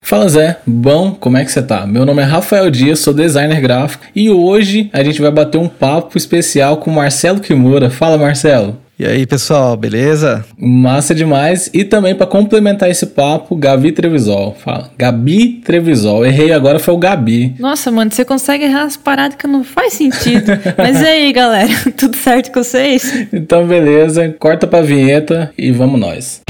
Fala Zé, bom, como é que você tá? Meu nome é Rafael Dias, sou designer gráfico e hoje a gente vai bater um papo especial com Marcelo Kimura. Fala Marcelo. E aí, pessoal, beleza? Massa demais. E também para complementar esse papo, Gabi Trevisol. Fala. Gabi Trevisol. Errei agora, foi o Gabi. Nossa, mano, você consegue errar as paradas que não faz sentido. Mas e aí, galera? Tudo certo com vocês? Então, beleza. Corta pra vinheta e vamos nós.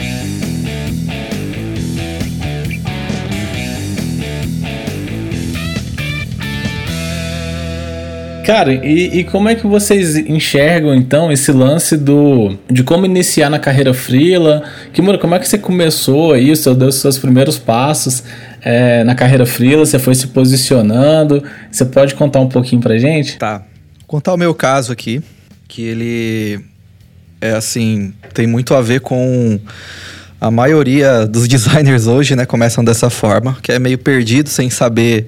Cara, e, e, como é que vocês enxergam então esse lance do de como iniciar na carreira freela? Kimura, como é que você começou isso? Deu seus primeiros passos é, na carreira freela? Você foi se posicionando? Você pode contar um pouquinho pra gente? Tá. Vou contar o meu caso aqui, que ele é assim, tem muito a ver com a maioria dos designers hoje, né, começam dessa forma, que é meio perdido sem saber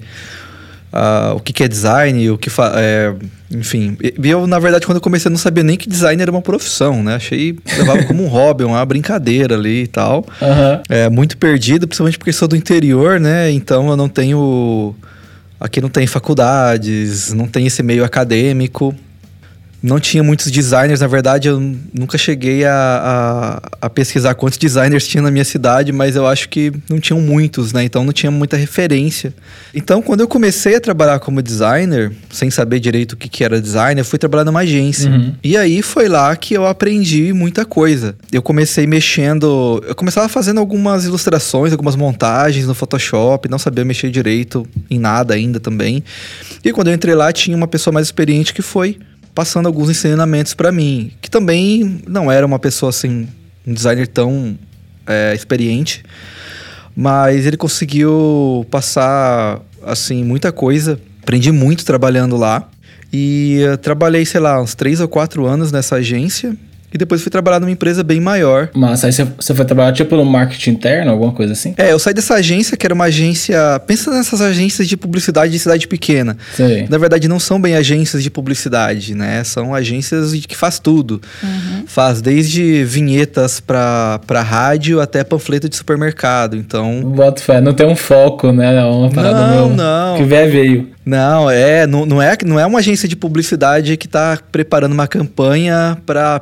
uh, o que, que, é design, o que é, enfim. E eu, na verdade, quando eu comecei, eu não sabia nem que design era uma profissão, né? Achei, levava como um hobby, uma brincadeira ali e tal. Uhum. É, muito perdido, principalmente porque sou do interior, né? Então eu não tenho. Aqui não tem faculdades, não tem esse meio acadêmico não tinha muitos designers, na verdade eu nunca cheguei a, a, a, pesquisar quantos designers tinha na minha cidade, mas eu acho que não tinham muitos, né? Então não tinha muita referência. Então quando eu comecei a trabalhar como designer, sem saber direito o que, que era design, eu fui trabalhar numa agência. Uhum. E aí foi lá que eu aprendi muita coisa. Eu comecei mexendo, eu começava fazendo algumas ilustrações, algumas montagens no Photoshop, não sabia mexer direito em nada ainda também. E quando eu entrei lá tinha uma pessoa mais experiente que foi passando alguns ensinamentos para mim, que também não era uma pessoa assim, um designer tão é, experiente, mas ele conseguiu passar assim muita coisa. Aprendi muito trabalhando lá e uh, trabalhei, sei lá, uns três ou quatro anos nessa agência e depois fui trabalhar numa empresa bem maior. Mas aí você foi trabalhar tipo no marketing interno, alguma coisa assim? É, eu saí dessa agência, que era uma agência. Pensa nessas agências de publicidade de cidade pequena. Sei. Na verdade, não são bem agências de publicidade, né? São agências que faz tudo. Uhum. Faz desde vinhetas pra, pra rádio até panfleto de supermercado. Então. Bota fé, não tem um foco, né? É uma parada não, meu, não. Que vier veio. Não, é, não, não é, não é uma agência de publicidade que está preparando uma campanha para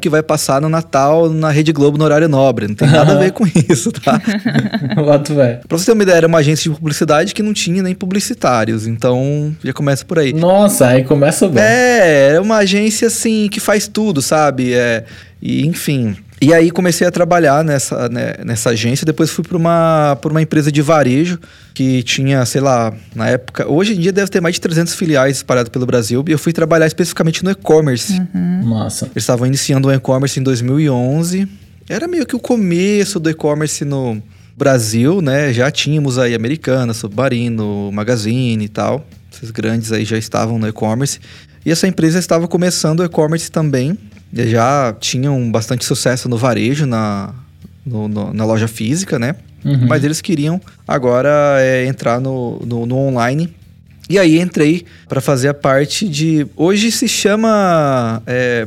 Que vai passar no Natal na Rede Globo no horário nobre. Não tem nada a ver com isso, tá? Boto velho. Pra você ter uma ideia, era uma agência de publicidade que não tinha nem publicitários, então já começa por aí. Nossa, aí começa bem. É, é uma agência assim que faz tudo, sabe? É, e enfim, e aí comecei a trabalhar nessa, né, nessa agência. Depois fui para uma, uma empresa de varejo que tinha, sei lá, na época. Hoje em dia deve ter mais de 300 filiais espalhadas pelo Brasil. E eu fui trabalhar especificamente no e-commerce. Uhum. Massa. Eles estavam iniciando o e-commerce em 2011. Era meio que o começo do e-commerce no Brasil, né? Já tínhamos aí Americana, Submarino, Magazine e tal. Esses grandes aí já estavam no e-commerce. E essa empresa estava começando o e-commerce também já tinham bastante sucesso no varejo, na, no, no, na loja física, né? Uhum. Mas eles queriam agora é, entrar no, no, no, online. E aí entrei para fazer a parte de. Hoje se chama. É,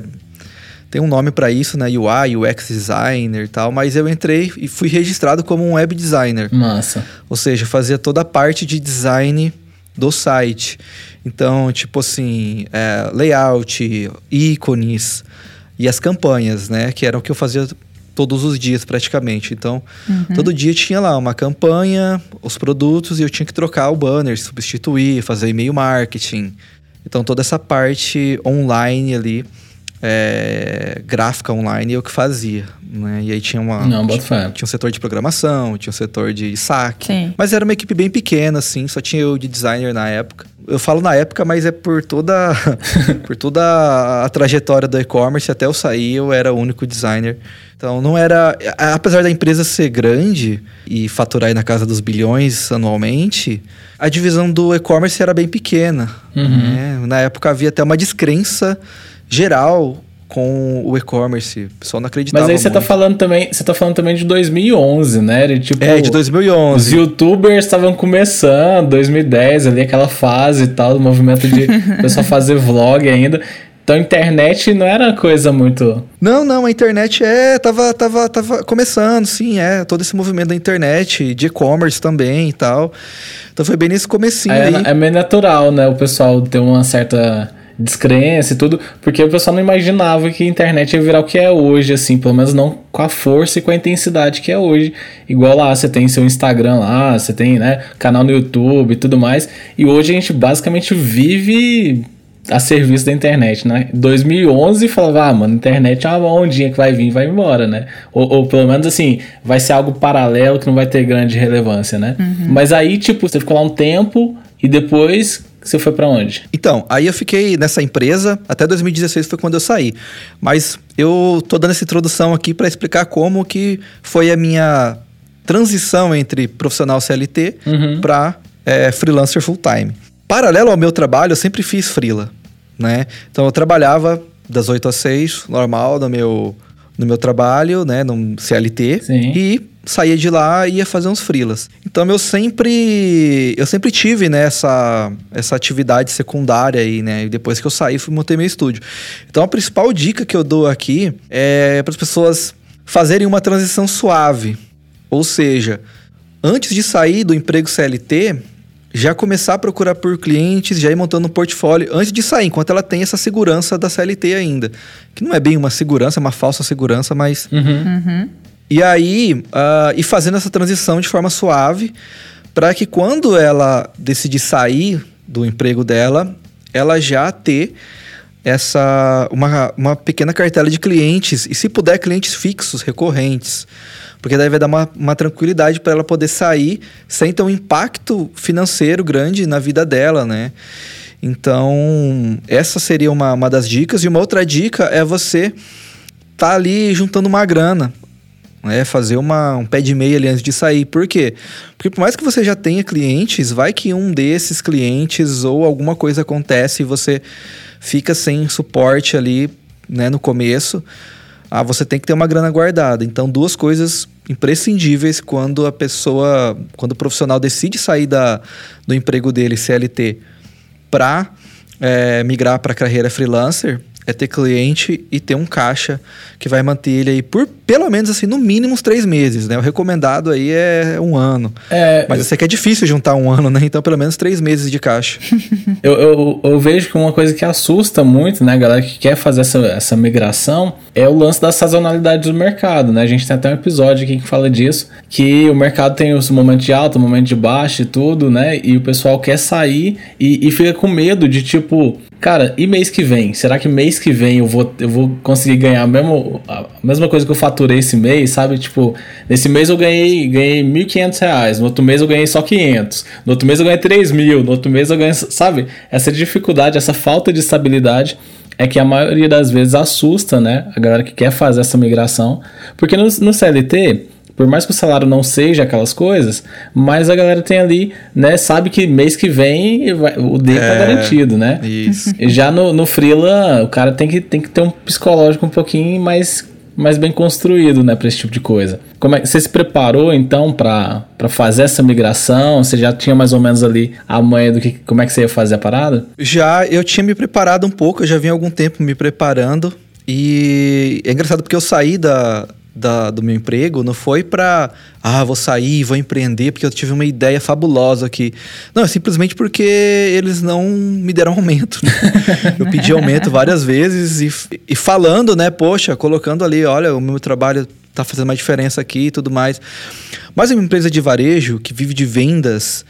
tem um nome para isso, né? UI, UX designer e tal, mas eu entrei e fui registrado como um web designer. Massa. Ou seja, fazia toda a parte de design do site. Então, tipo assim, é, layout, ícones, e as campanhas, né? Que era o que eu fazia todos os dias praticamente. Então, uhum. todo dia tinha lá uma campanha, os produtos e eu tinha que trocar o banner, substituir, fazer e-mail marketing. Então, toda essa parte online ali, é, gráfica online, eu que fazia. Né? E aí tinha uma. Não, tinha, tinha um setor de programação, tinha um setor de saque. Sim. Mas era uma equipe bem pequena, assim, só tinha eu de designer na época eu falo na época, mas é por toda, por toda a trajetória do e-commerce, até eu sair, eu era o único designer. Então não era. Apesar da empresa ser grande e faturar aí na casa dos bilhões anualmente, a divisão do e-commerce era bem pequena. Uhum. Né? Na época havia até uma descrença geral com o e-commerce. O pessoal não acreditava Mas aí você tá falando também, você tá falando também de 2011, né? De, tipo, é, de 2011. Os youtubers estavam começando, 2010 ali aquela fase e tal, do movimento de pessoal fazer vlog ainda. Então a internet não era coisa muito. Não, não, a internet é. Tava, tava, tava começando, sim, é. Todo esse movimento da internet, de e-commerce também e tal. Então foi bem nesse comecinho é, aí. É meio natural, né? O pessoal ter uma certa descrença e tudo, porque o pessoal não imaginava que a internet ia virar o que é hoje, assim, pelo menos não com a força e com a intensidade que é hoje. Igual lá, você tem seu Instagram lá, você tem, né, canal no YouTube e tudo mais, e hoje a gente basicamente vive a serviço da internet, né? 2011 falava, ah, mano, internet é uma ondinha que vai vir e vai embora, né? Ou, ou, pelo menos assim, vai ser algo paralelo que não vai ter grande relevância, né? Uhum. Mas aí, tipo, você ficou lá um tempo e depois você foi para onde? Então, aí eu fiquei nessa empresa até 2016 foi quando eu saí. Mas eu tô dando essa introdução aqui para explicar como que foi a minha transição entre profissional CLT uhum. para é, freelancer full time. Paralelo ao meu trabalho, eu sempre fiz freela, né? Então eu trabalhava das 8 às 6, normal, no meu, no meu trabalho, né? No CLT. Sim. E saía de lá e ia fazer uns frilas. Então eu sempre eu sempre tive né, essa, essa atividade secundária aí, né? E depois que eu saí, fui montei meu estúdio. Então a principal dica que eu dou aqui é para as pessoas fazerem uma transição suave. Ou seja, antes de sair do emprego CLT, já começar a procurar por clientes, já ir montando um portfólio antes de sair, enquanto ela tem essa segurança da CLT ainda. Que não é bem uma segurança, é uma falsa segurança, mas uhum. Uhum. E aí, uh, e fazendo essa transição de forma suave, para que quando ela decidir sair do emprego dela, ela já ter essa uma, uma pequena cartela de clientes e se puder clientes fixos, recorrentes, porque daí vai dar uma, uma tranquilidade para ela poder sair sem ter um impacto financeiro grande na vida dela, né? Então, essa seria uma, uma das dicas. E uma outra dica é você tá ali juntando uma grana né, fazer uma, um pé de meia ali antes de sair. Por quê? Porque por mais que você já tenha clientes, vai que um desses clientes ou alguma coisa acontece e você fica sem suporte ali né, no começo. Ah, você tem que ter uma grana guardada. Então, duas coisas imprescindíveis quando a pessoa, quando o profissional decide sair da, do emprego dele, CLT, para é, eh, migrar para a carreira freelancer, é ter cliente e ter um caixa que vai manter ele aí por pelo menos assim, no mínimo uns três meses, né? O recomendado aí é um ano. É, Mas eu sei que é difícil juntar um ano, né? Então pelo menos três meses de caixa. eu, eu, eu, vejo que uma coisa que assusta muito, né, galera que quer fazer essa, essa migração é o lance da sazonalidade do mercado, né? A gente tem até um episódio aqui que fala disso, que o mercado tem os momentos de alta, momentos de baixa e tudo, né? E o pessoal quer sair e, e fica com medo de tipo, cara, e mês que vem? Será que mês que vem eu vou, eu vou conseguir ganhar mesmo, a mesma coisa que eu faturei esse mês, sabe? Tipo, nesse mês eu ganhei, ganhei 1.500 reais, no outro mês eu ganhei só 500, no outro mês eu ganhei 3 mil, no outro mês eu ganhei, sabe? Essa dificuldade, essa falta de estabilidade é que a maioria das vezes assusta, né? A galera que quer fazer essa migração. Porque no, no CLT, por mais que o salário não seja aquelas coisas, mas a galera tem ali, né, sabe que mês que vem vai, o D tá é, tá garantido, né? Isso. Já no, no Freela, o cara tem que, tem que ter um psicológico um pouquinho mais, mais bem construído, né, pra esse tipo de coisa. Como é, você se preparou, então, para fazer essa migração? Você já tinha mais ou menos ali a manha do que como é que você ia fazer a parada? Já, eu tinha me preparado um pouco, eu já vinha algum tempo me preparando. E é engraçado porque eu saí da, da, do meu emprego não foi para ah, vou sair, vou empreender porque eu tive uma ideia fabulosa aqui. Não, é simplesmente porque eles não me deram aumento. Né? eu pedi aumento várias vezes e, e falando, né, poxa, colocando ali, olha, o meu trabalho tá fazendo uma diferença aqui e tudo mais. Mas uma empresa de varejo que vive de vendas,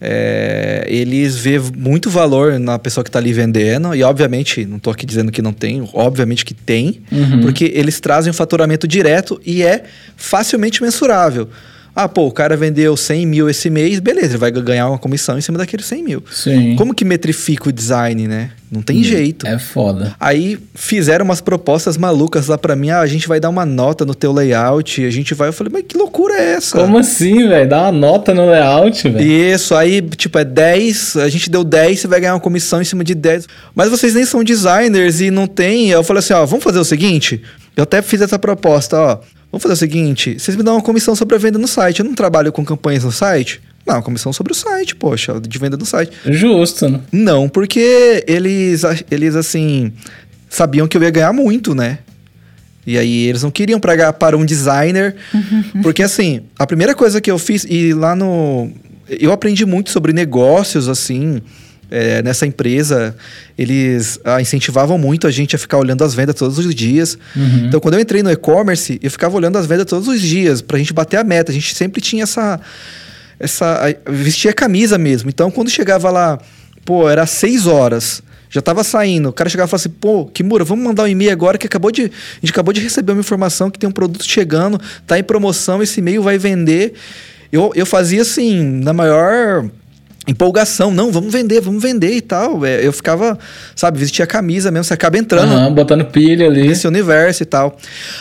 é, eles vê muito valor na pessoa que está ali vendendo, e obviamente, não estou aqui dizendo que não tem, obviamente que tem, uhum. porque eles trazem um faturamento direto e é facilmente mensurável. Ah, pô, o cara vendeu 100 mil esse mês, beleza, ele vai ganhar uma comissão em cima daqueles 100 mil. Sim. Como que metrifica o design, né? Não tem hum, jeito. É foda. Aí fizeram umas propostas malucas lá para mim. Ah, a gente vai dar uma nota no teu layout. A gente vai. Eu falei, mas que loucura é essa? Como assim, velho? Dar uma nota no layout, velho? Isso, aí, tipo, é 10. A gente deu 10, você vai ganhar uma comissão em cima de 10. Mas vocês nem são designers e não tem. Eu falei assim, ó, vamos fazer o seguinte. Eu até fiz essa proposta, ó. Vamos fazer o seguinte: vocês me dão uma comissão sobre a venda no site. Eu não trabalho com campanhas no site. Não, comissão sobre o site, poxa, de venda no site. Justo, né? Não, porque eles, eles assim, sabiam que eu ia ganhar muito, né? E aí eles não queriam pagar para um designer, porque assim, a primeira coisa que eu fiz, e lá no. Eu aprendi muito sobre negócios, assim, é, nessa empresa. Eles ah, incentivavam muito a gente a ficar olhando as vendas todos os dias. Uhum. Então, quando eu entrei no e-commerce, eu ficava olhando as vendas todos os dias, pra gente bater a meta. A gente sempre tinha essa. essa vestia camisa mesmo. Então, quando chegava lá, pô, era seis horas. Já tava saindo. O cara chegava e falava assim, pô, Kimura, vamos mandar um e-mail agora que acabou de. A gente acabou de receber uma informação que tem um produto chegando, tá em promoção, esse e-mail vai vender. Eu, eu fazia assim, na maior empolgação, não, vamos vender, vamos vender e tal. É, eu ficava, sabe, vestia a camisa mesmo, você acaba entrando Aham, botando pilha ali. nesse universo e tal.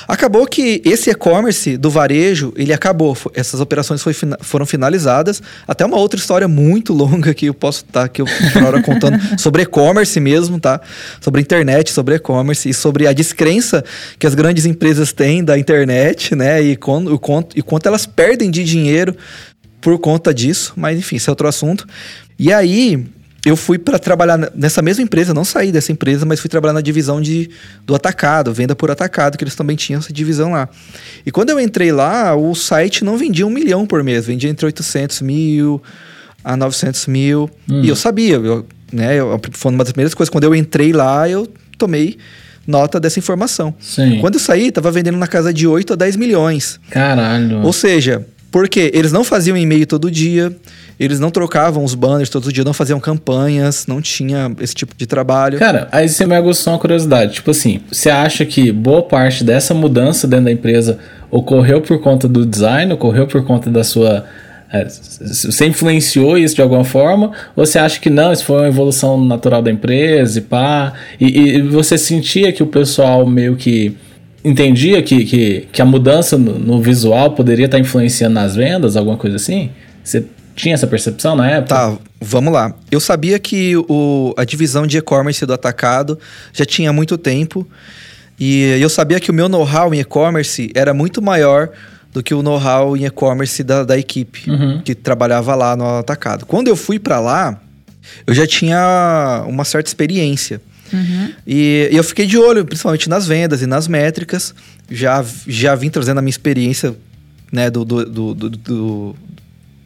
Acabou que esse e-commerce do varejo, ele acabou. Essas operações foi foram finalizadas. Até uma outra história muito longa que eu posso estar aqui uma hora contando sobre e-commerce mesmo, tá? Sobre internet, sobre e-commerce e sobre a descrença que as grandes empresas têm da internet, né? E, quando, o quanto, e quanto elas perdem de dinheiro por conta disso, mas enfim, isso é outro assunto. E aí, eu fui para trabalhar nessa mesma empresa, não saí dessa empresa, mas fui trabalhar na divisão de, do atacado, venda por atacado, que eles também tinham essa divisão lá. E quando eu entrei lá, o site não vendia um milhão por mês, vendia entre 800 mil a 900 mil. E eu sabia, eu, né, eu, foi uma das primeiras coisas, quando eu entrei lá, eu tomei nota dessa informação. Sim. Quando eu saí, tava vendendo na casa de 8 a 10 milhões. Caralho. Ou seja, porque eles não faziam e-mail todo dia, eles não trocavam os banners todo dia, não faziam campanhas, não tinha esse tipo de trabalho. Cara, aí você me aguçou uma curiosidade. Tipo assim, você acha que boa parte dessa mudança dentro da empresa ocorreu por conta do design, ocorreu por conta da sua. é, você influenciou isso de alguma forma? Ou você acha que não, isso foi uma evolução natural da empresa e pá? E, e você sentia que o pessoal meio que entendia que, que, que a mudança no, no visual poderia estar influenciando nas vendas, alguma coisa assim? Você tinha essa percepção na época? Tá, vamos lá. Eu sabia que o, a divisão de e-commerce do atacado já tinha muito tempo. E eu sabia que o meu know-how em e-commerce era muito maior do que o know-how em e-commerce da, da equipe Uhum. que trabalhava lá no atacado. Quando eu fui para lá, eu já tinha uma certa experiência. E, e eu fiquei de olho, principalmente nas vendas e nas métricas. Já, já vim trazendo a minha experiência né, do, do, do- do-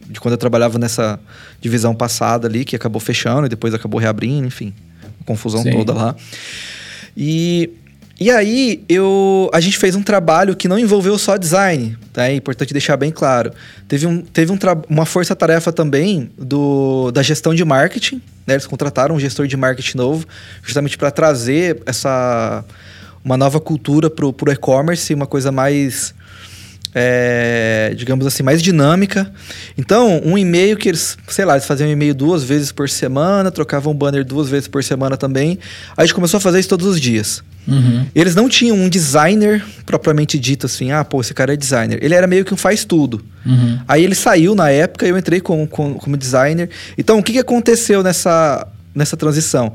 de quando eu trabalhava nessa divisão passada ali, que acabou fechando e depois acabou reabrindo, enfim, a confusão Sim. toda lá. E, e aí eu, a gente fez um trabalho que não envolveu só design, tá? É importante deixar bem claro. Teve, um, teve um uma força-tarefa também do, da gestão de marketing, né? Eles contrataram um gestor de marketing novo, justamente para trazer essa uma nova cultura pro, pro e-commerce, uma coisa mais é, digamos assim, mais dinâmica. Então, um e-mail que eles, sei lá, eles faziam um e-mail duas vezes por semana, trocavam um banner duas vezes por semana também. A gente começou a fazer isso todos os dias. Uhum. Eles não tinham um designer propriamente dito assim, ah, pô, esse cara é designer. Ele era meio que um faz tudo. Uhum. Aí ele saiu na época e eu entrei como, como, como designer. Então, o que, que aconteceu nessa, nessa transição?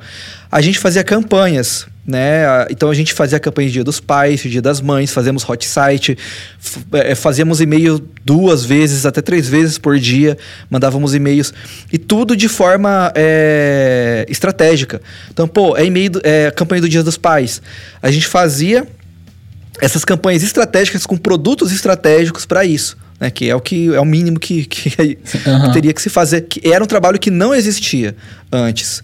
A gente fazia campanhas, né? A- Então, a gente fazia campanha de Dia dos Pais, Dia das Mães, fazíamos hot site, f- eh, fazíamos e-mail duas vezes, até três vezes por dia, mandávamos e-mails. E tudo de forma eh, estratégica. Então, pô, é e-mail, é campanha do Dia dos Pais. A gente fazia essas campanhas estratégicas com produtos estratégicos para isso, né? Que é o que é o mínimo que, que, que Aham. teria que se fazer. Que era um trabalho que não existia antes.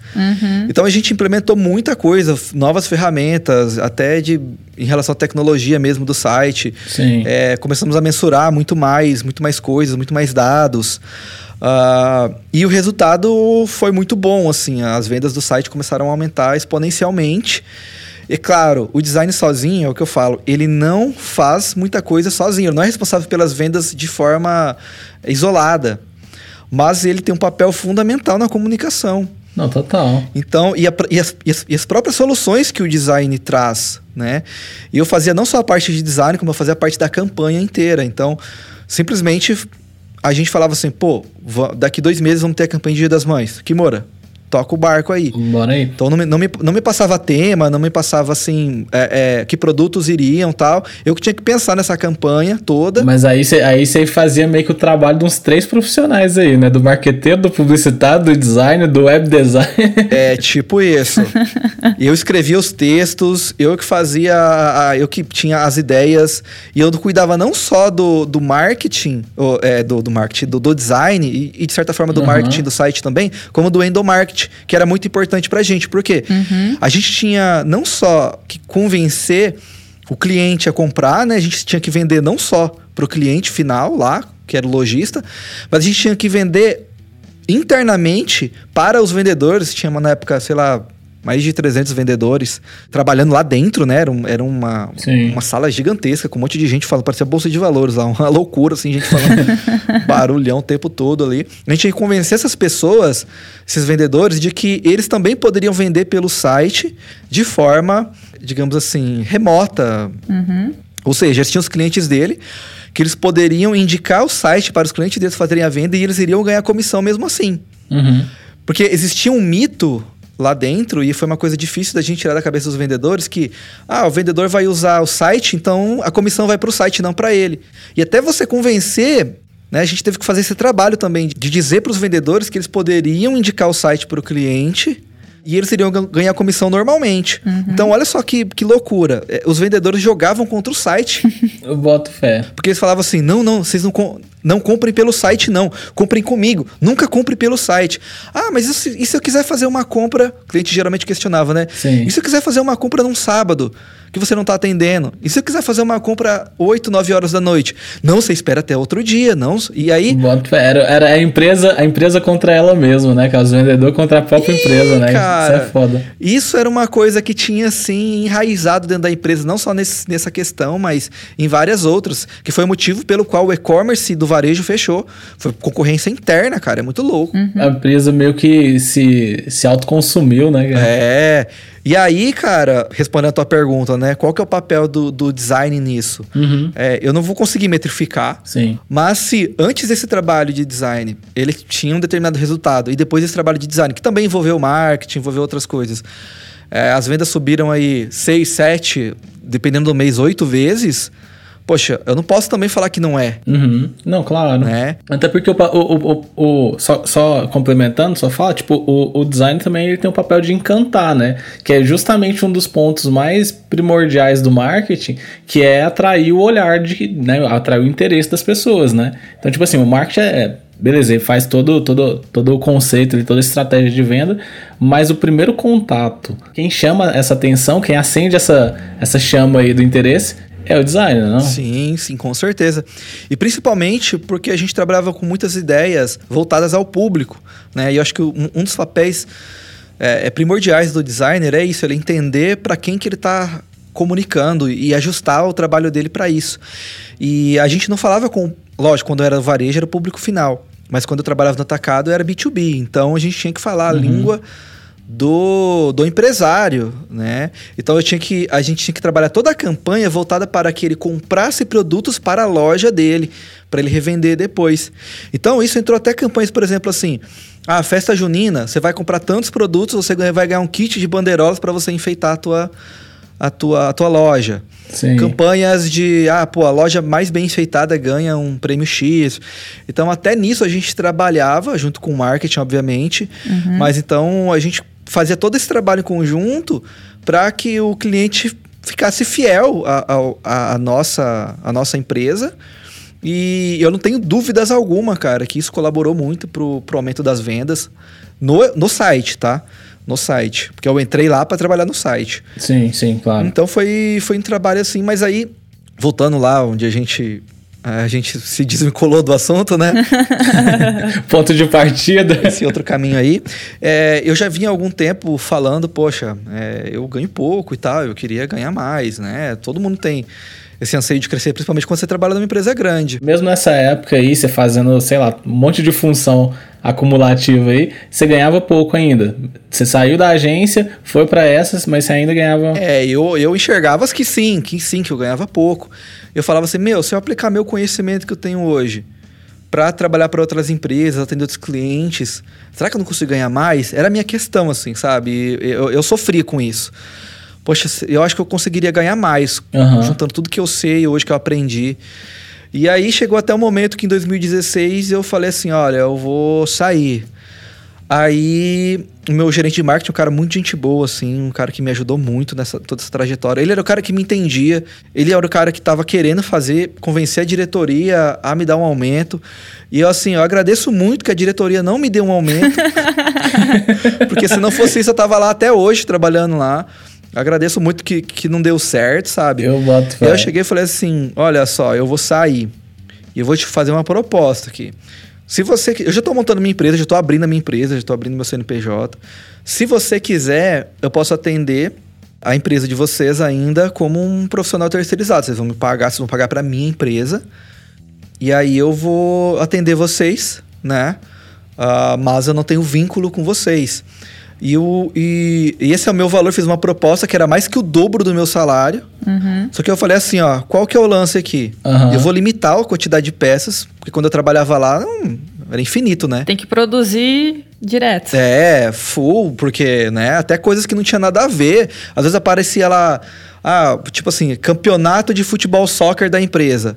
Então a gente implementou muita coisa, novas ferramentas, até de em relação à tecnologia mesmo do site. É, começamos a mensurar muito mais, muito mais coisas, muito mais dados. Ah, e o resultado foi muito bom, assim, as vendas do site começaram a aumentar exponencialmente. E claro, o design sozinho, é o que eu falo, ele não faz muita coisa sozinho, ele não é responsável pelas vendas de forma isolada. Mas ele tem um papel fundamental na comunicação. Não, total. Então, e, a e as, e as- e as próprias soluções que o design traz, né? E eu fazia não só a parte de design, como eu fazia a parte da campanha inteira. Então, simplesmente a gente falava assim, pô, daqui dois meses vamos ter a campanha de Dia das Mães. Kimura, toca o barco aí. Bora aí. Então não me, não me, não me passava tema, não me passava assim, é, é, que produtos iriam tal. Eu que tinha que pensar nessa campanha toda. Mas aí você aí cê fazia meio que o trabalho de uns três profissionais aí, né? Do marqueteiro, do publicitário, do design, do web design. É, tipo isso. eu escrevia os textos, eu que fazia, a, eu que tinha as ideias, e eu cuidava não só do, do marketing, ou, é, do, do marketing, do, do design, e, e, de certa forma do uhum. marketing do site também, como do endomarketing, que era muito importante pra gente. Por quê? Uhum. A gente tinha não só que convencer o cliente a comprar, né? A gente tinha que vender não só para o cliente final lá, que era o lojista, mas a gente tinha que vender internamente para os vendedores. Tinha na época, sei lá, mais de 300 vendedores trabalhando lá dentro, né? Era, um, era uma, uma sala gigantesca com um monte de gente falando, parecia bolsa de valores lá, uma loucura, assim, gente falando barulhão o tempo todo ali. A gente tinha que convencer essas pessoas, esses vendedores, de que eles também poderiam vender pelo site de forma, digamos assim, remota. Uhum. Ou seja, eles tinham os clientes dele, que eles poderiam indicar o site para os clientes deles fazerem a venda e eles iriam ganhar comissão mesmo assim. Uhum. Porque existia um mito lá dentro e foi uma coisa difícil da gente tirar da cabeça dos vendedores que ah, o vendedor vai usar o site, então a comissão vai para o site, não para ele. E até você convencer né, a gente teve que fazer esse trabalho também de dizer para os vendedores que eles poderiam indicar o site para o cliente e eles iriam ganhar comissão normalmente. Uhum. Então, olha só que, que loucura. É, os vendedores jogavam contra o site. Eu boto fé. Porque eles falavam assim: não, não, vocês não, não comprem pelo site, não. Comprem comigo. Nunca compre pelo site. Ah, mas e se, e se eu quiser fazer uma compra? O cliente geralmente questionava, né? Sim. E se eu quiser fazer uma compra num sábado? que você não está atendendo. E se eu quiser fazer uma compra 8, 9 horas da noite? Não, você espera até outro dia, não. E aí. Era, era a empresa a empresa contra ela mesmo, né? Que os vendedores contra a própria Ih, empresa, né? Cara, isso é foda. Isso era uma coisa que tinha, assim, enraizado dentro da empresa, não só nesse, nessa questão, mas em várias outras. Que foi o motivo pelo qual o e-commerce do varejo fechou. Foi concorrência interna, cara. É muito louco. Uhum. A empresa meio que se, se autoconsumiu, né? Cara? É. E aí, cara, respondendo a tua pergunta, né? Qual que é o papel do, do design nisso? Uhum. É, eu não vou conseguir metrificar. Sim. Mas se antes desse trabalho de design ele tinha um determinado resultado e depois desse trabalho de design, que também envolveu marketing, envolveu outras coisas, é, as vendas subiram aí 6, 7, dependendo do mês, 8 vezes poxa, eu não posso também falar que não é. Uhum. Não, claro. Né? Até porque o, o, o, o só, só, complementando, só fala, tipo, o, design também ele tem o papel de encantar, né? Que é justamente um dos pontos mais primordiais do marketing, que é atrair o olhar de, né? Atrair o interesse das pessoas, né? Então, tipo assim, o marketing é beleza, ele faz todo, todo, todo o conceito, toda a estratégia de venda, mas o primeiro contato, quem chama essa atenção, quem acende essa, essa chama aí do interesse, é o designer, não? Sim, sim, com certeza. E principalmente porque a gente trabalhava com muitas ideias voltadas ao público, né? E eu acho que um, um dos papéis é, é, primordiais do designer é isso, ele entender para quem que ele está comunicando e ajustar o trabalho dele para isso. E a gente não falava com, lógico, quando era varejo era o público final, mas quando eu trabalhava no atacado era B2B, então a gente tinha que falar a uhum. língua do, do empresário, né? Então eu tinha que a gente tinha que trabalhar toda a campanha voltada para que ele comprasse produtos para a loja dele, para ele revender depois. Então isso entrou até campanhas, por exemplo, assim, a ah, festa junina, você vai comprar tantos produtos, você vai ganhar um kit de bandeirolas para você enfeitar a tua a tua, a tua loja. Sim. Campanhas de, ah, pô, a loja mais bem enfeitada ganha um prêmio X. Então, até nisso a gente trabalhava, junto com o marketing, obviamente. Uhum. Mas então a gente fazia todo esse trabalho em conjunto para que o cliente ficasse fiel à nossa, a nossa empresa. E eu não tenho dúvidas alguma, cara, que isso colaborou muito pro, pro aumento das vendas no, no site, tá? No site. Porque eu entrei lá para trabalhar no site. Sim, sim, claro. Então foi, foi um trabalho assim, mas aí, voltando lá onde a gente a gente se desvinculou do assunto, né? Ponto de partida. Esse outro caminho aí. É, eu já vinha há algum tempo falando, poxa, é, eu ganho pouco e tal, eu queria ganhar mais, né? Todo mundo tem esse anseio de crescer, principalmente quando você trabalha numa empresa grande. Mesmo nessa época aí, você fazendo, sei lá, um monte de função acumulativa aí, você ganhava pouco ainda. Você saiu da agência, foi para essas, mas você ainda ganhava. É, eu, eu enxergava que sim, que sim, que eu ganhava pouco. Eu falava assim, meu, se eu aplicar meu conhecimento que eu tenho hoje para trabalhar para outras empresas, atender outros clientes. Será que eu não consigo ganhar mais? Era a minha questão, assim, sabe? Eu, eu sofria com isso. Poxa, eu acho que eu conseguiria ganhar mais, Aham. juntando tudo que eu sei hoje que eu aprendi. E aí chegou até o momento que em 2016 eu falei assim: olha, eu vou sair. Aí, o meu gerente de marketing, um cara muito gente boa, assim, um cara que me ajudou muito nessa toda essa trajetória. Ele era o cara que me entendia, ele era o cara que tava querendo fazer, convencer a diretoria a me dar um aumento. E eu, assim, eu agradeço muito que a diretoria não me deu um aumento, porque se não fosse isso, eu tava lá até hoje, trabalhando lá. Agradeço muito que, que não deu certo, sabe? Eu boto fé. eu cheguei e falei assim: olha só, eu vou sair e eu vou te fazer uma proposta aqui. Se você. Eu já tô montando minha empresa, já tô abrindo a minha empresa, já tô abrindo meu CNPJ. Se você quiser, eu posso atender a empresa de vocês ainda como um profissional terceirizado. Vocês vão me pagar, vocês vão pagar para minha empresa. E aí eu vou atender vocês, né? Ah, mas eu não tenho vínculo com vocês. E, o, e, e esse é o meu valor. Fiz uma proposta que era mais que o dobro do meu salário. Só que eu falei assim, ó, qual que é o lance aqui? Aham. Eu vou limitar a quantidade de peças, porque quando eu trabalhava lá, hum, era infinito, né? Tem que produzir direto. É, full, porque, né, até coisas que não tinha nada a ver. Às vezes aparecia lá, ah, tipo assim, campeonato de futebol soccer da empresa.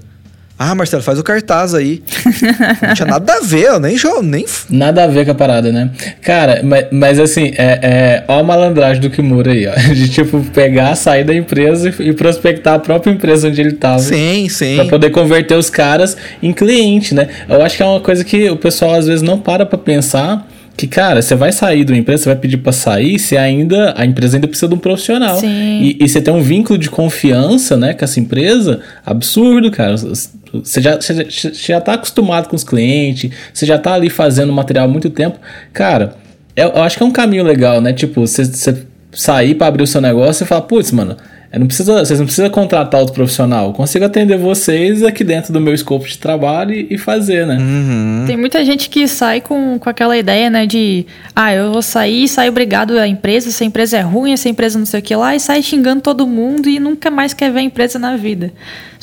Ah, Marcelo, faz o cartaz aí. não tinha nada a ver, eu nem jogo, nem. Nada a ver com a parada, né? Cara, mas, mas assim, é, é, ó a malandragem do Kimura aí, ó. De tipo, pegar, sair da empresa e, e prospectar a própria empresa onde ele tava. Sim, sim. Pra poder converter os caras em cliente, né? Eu acho que é uma coisa que o pessoal às vezes não para pra pensar. Que, cara, você vai sair de uma empresa, você vai pedir pra sair, se ainda. A empresa ainda precisa de um profissional. Sim. E, e você tem um vínculo de confiança, né, com essa empresa, absurdo, cara. Você já, você já- você tá acostumado com os clientes, você já tá ali fazendo material há muito tempo. Cara, eu, eu acho que é um caminho legal, né? Tipo, você, você sair pra abrir o seu negócio e falar, putz, mano, não precisa, vocês não precisam contratar outro profissional. Eu consigo atender vocês aqui dentro do meu escopo de trabalho e, e fazer, né? Uhum. Tem muita gente que sai com, com aquela ideia, né, de ah, eu vou sair, sai obrigado à empresa, essa empresa é ruim, essa empresa não sei o que lá, e sai xingando todo mundo e nunca mais quer ver a empresa na vida.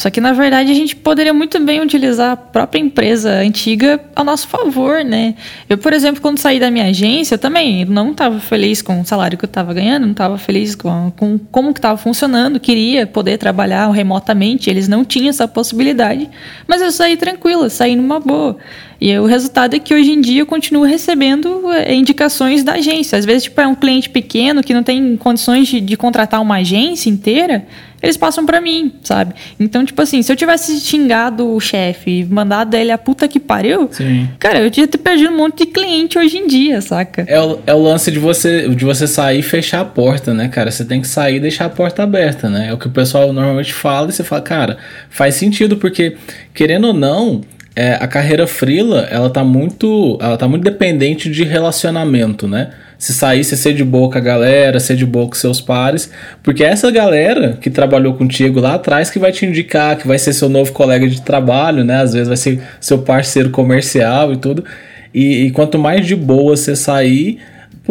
Só que, na verdade, a gente poderia muito bem utilizar a própria empresa antiga a nosso favor, né? Eu, por exemplo, quando saí da minha agência, eu também não estava feliz com o salário que eu estava ganhando, não estava feliz com, com como que estava funcionando, queria poder trabalhar remotamente, eles não tinham essa possibilidade, mas eu saí tranquila, saí numa boa. E o resultado é que hoje em dia eu continuo recebendo é, indicações da agência. Às vezes, tipo, é um cliente pequeno que não tem condições de, de contratar uma agência inteira, eles passam pra mim, sabe? Então, tipo assim, se eu tivesse xingado o chefe, mandado ele a puta que pariu, Sim. cara, eu tinha ter perdido um monte de cliente hoje em dia, saca? É o, é o lance de você, de você sair e fechar a porta, né, cara? Você tem que sair e deixar a porta aberta, né? É o que o pessoal normalmente fala e você fala, cara, faz sentido, porque, querendo ou não, é, a carreira frila, ela tá muito. Ela tá muito dependente de relacionamento, né? Se sair, você ser de boa com a galera, ser de boa com seus pares. Porque é essa galera que trabalhou contigo lá atrás que vai te indicar, que vai ser seu novo colega de trabalho, né? Às vezes vai ser seu parceiro comercial e tudo. E, e quanto mais de boa você sair,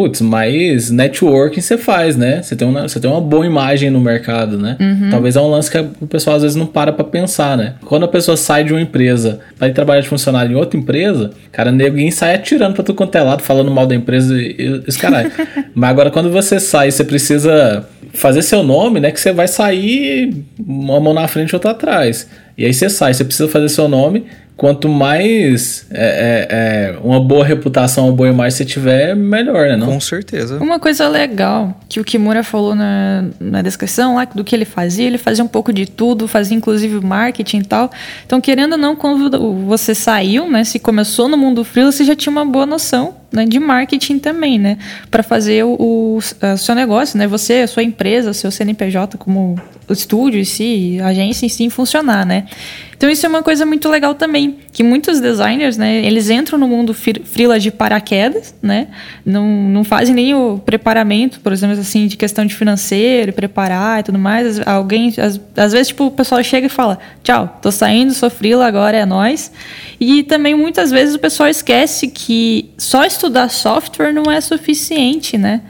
putz, mais networking você faz, né? Você tem, uma, você tem uma boa imagem no mercado, né? Talvez é um lance que o pessoal às vezes não para pra pensar, né? Quando a pessoa sai de uma empresa pra ir trabalhar de funcionário em outra empresa, cara, ninguém sai atirando pra tudo quanto é lado, falando mal da empresa e e os caralho. Mas agora quando você sai, você precisa fazer seu nome, né? Que você vai sair uma mão na frente e outra atrás. E aí você sai, você precisa fazer seu nome. Quanto mais é, é, é, uma boa reputação, uma boa imagem você tiver, melhor, né? Não? Com certeza. Uma coisa legal que o Kimura falou na, na descrição lá do que ele fazia, ele fazia um pouco de tudo, fazia inclusive marketing e tal. Então, querendo ou não, quando você saiu, né, se começou no mundo freelance, você já tinha uma boa noção né, de marketing também, né, para fazer o, o, o seu negócio, né, você, a sua empresa, o seu CNPJ como o estúdio em si, a agência em si funcionar, né. Então isso é uma coisa muito legal também, que muitos designers, né, eles entram no mundo fri- freela de paraquedas, né, não, não fazem nem o preparamento, por exemplo, assim, de questão de financeiro, preparar e tudo mais. Alguém, às, às vezes, tipo, o pessoal chega e fala, tchau, tô saindo, sou freela, agora é nós. E também, muitas vezes, o pessoal esquece que só estudar software não é suficiente, né,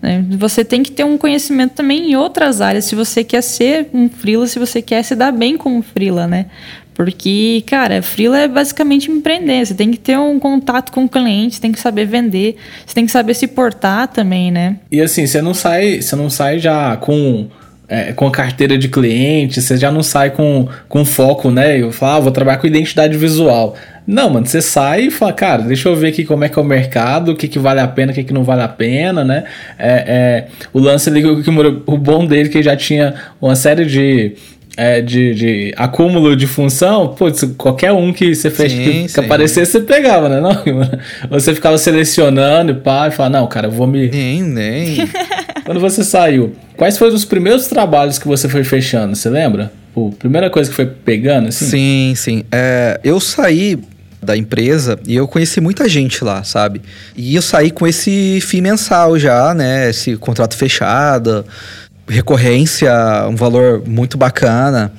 né? Você tem que ter um conhecimento também em outras áreas, se você quer ser um freela, se você quer se dar bem como freela, né? Porque, cara, freela é basicamente empreender. Você tem que ter um contato com o cliente, você tem que saber vender, você tem que saber se portar também, né? E assim, você não sai, você não sai já com é, com a carteira de cliente, você já não sai com, com foco, né? Eu falo, ah, vou trabalhar com identidade visual. Não, mano, você sai e fala, cara, deixa eu ver aqui como é que é o mercado, o que, que vale a pena, o que, que não vale a pena, né? É, é o lance ali, o, o bom dele que já tinha uma série de é, de, de, acúmulo de função, putz, qualquer um que você fez sim, que, que aparecesse, você pegava, né? Não, você ficava selecionando e pá, e falava, não, cara, eu vou me. Nem, nem. Quando você saiu, quais foram os primeiros trabalhos que você foi fechando? Você lembra? Pô, primeira coisa que foi pegando, assim? Sim, sim. É, eu saí da empresa e eu conheci muita gente lá, sabe? E eu saí com esse fim mensal já, né? Esse contrato fechado recorrência, um valor muito bacana.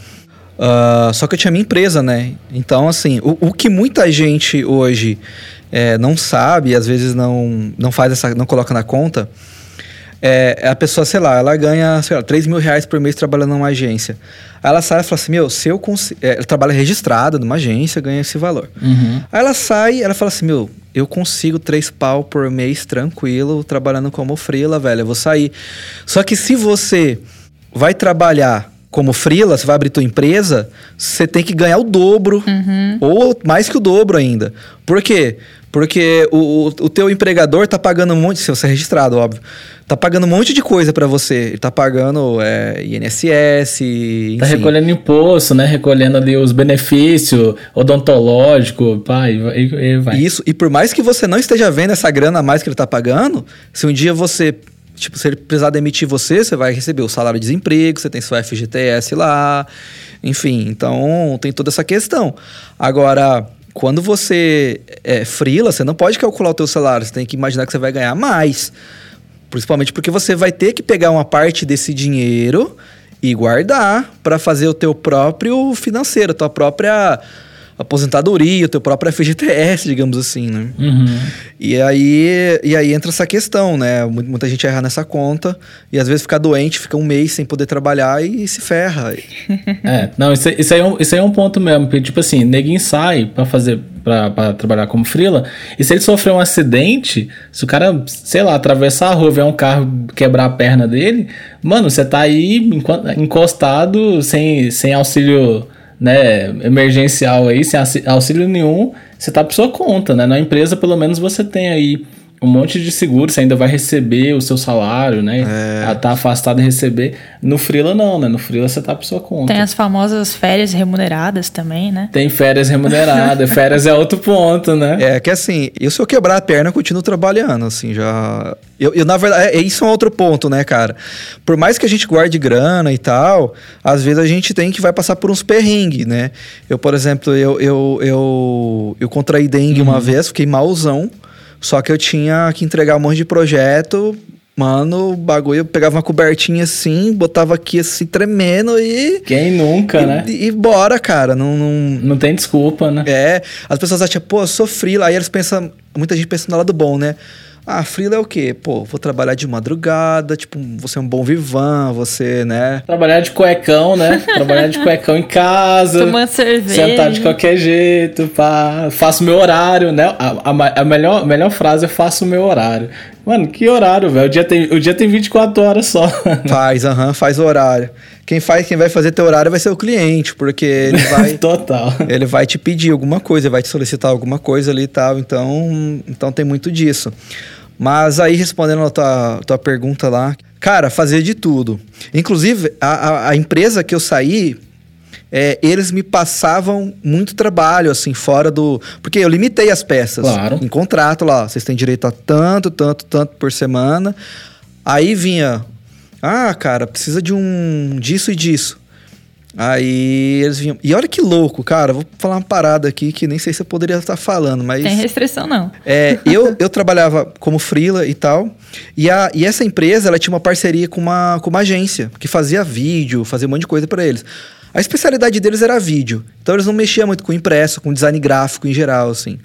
Uh, só que eu tinha minha empresa, né? Então, assim, o, o que muita gente hoje é, não sabe, às vezes não, não faz essa, não coloca na conta, é, a pessoa, sei lá, ela ganha, sei lá, 3 mil reais por mês trabalhando numa agência. Aí ela sai e fala assim, meu, se eu consigo... É, ela trabalha registrada numa agência, ganha esse valor. Uhum. Aí ela sai ela fala assim, meu, eu consigo três pau por mês tranquilo, trabalhando como frila, velho, eu vou sair. Só que se você vai trabalhar como frila, você vai abrir tua empresa, você tem que ganhar o dobro, uhum. ou mais que o dobro ainda. Por quê? Porque o, o, teu empregador tá pagando um monte, se você é registrado, óbvio, tá pagando um monte de coisa para você. Ele tá pagando é, INSS, enfim. Tá recolhendo imposto, né? Recolhendo ali os benefícios odontológico, pai, e, e vai. Isso, e por mais que você não esteja vendo essa grana a mais que ele tá pagando, se um dia você Tipo, se ele precisar demitir você, você vai receber o salário de desemprego, você tem seu FGTS lá, enfim. Então, tem toda essa questão. Agora, quando você é frila, você não pode calcular o teu salário, você tem que imaginar que você vai ganhar mais. Principalmente porque você vai ter que pegar uma parte desse dinheiro e guardar para fazer o teu próprio financeiro, tua própria aposentadoria, o teu próprio FGTS, digamos assim, né? Uhum. E, aí, e aí entra essa questão, né? Muita gente erra nessa conta e às vezes fica doente, fica um mês sem poder trabalhar e, se ferra. é, não, isso, isso, aí é um, isso aí é um ponto mesmo, porque tipo assim, neguinho sai para fazer para trabalhar como frila, e se ele sofrer um acidente, se o cara, sei lá, atravessar a rua, ver um carro quebrar a perna dele, mano, você tá aí encostado sem, sem auxílio né, emergencial aí, sem auxílio nenhum, você tá por sua conta, né? Na empresa, pelo menos, você tem aí um monte de seguro, você ainda vai receber o seu salário, né? É. Tá afastado de receber. No Freela não, né? No Freela você tá por sua conta. Tem as famosas férias remuneradas também, né? Tem férias remuneradas. férias é outro ponto, né? É que assim, eu se eu quebrar a perna, eu continuo trabalhando, assim, já... Eu, eu na verdade, é, isso é um outro ponto, né, cara? Por mais que a gente guarde grana e tal, às vezes a gente tem que vai passar por uns perrengues, né? Eu, por exemplo, eu, eu, eu, eu contraí dengue uhum. uma vez, fiquei malzão. Só que eu tinha que entregar um monte de projeto. Mano, o bagulho, eu pegava uma cobertinha assim, botava aqui assim, tremendo e. Quem nunca, e, né? E, e bora, cara. Não, não... não tem desculpa, né? É. As pessoas acham, pô, sou free. Aí eles pensam, muita gente pensa no lado bom, né? Ah, frila é o quê? Pô, vou trabalhar de madrugada, tipo, você é um bom vivan, você, né? Trabalhar de cuecão, né? trabalhar de cuecão em casa. Tomando cerveja. Sentar de qualquer jeito, pá. Faço meu horário, né? A, a, a melhor, a melhor frase é faço o meu horário. Mano, que horário, velho? O dia tem, o dia tem 24 horas só. Faz, aham, uhum, faz o horário. Quem faz, quem vai fazer teu horário vai ser o cliente, porque ele vai. Total. Ele vai te pedir alguma coisa, vai te solicitar alguma coisa ali e tal. Então, então tem muito disso. Mas aí, respondendo a tua, tua pergunta lá, cara, fazer de tudo. Inclusive, a, a, a empresa que eu saí, é, eles me passavam muito trabalho, assim, fora do. Porque eu limitei as peças. Claro. Em contrato lá. Vocês têm direito a tanto, tanto, tanto por semana. Aí vinha. Ah, cara, precisa de um disso e disso. Aí eles vinham. E olha que louco, cara. Vou falar uma parada aqui que nem sei se eu poderia estar falando, mas. Tem restrição, não. É, eu, eu trabalhava como freela e tal. E, a, e essa empresa, ela tinha uma parceria com uma, com uma agência que fazia vídeo, fazia um monte de coisa para eles. A especialidade deles era vídeo. Então eles não mexiam muito com impresso, com design gráfico em geral, assim.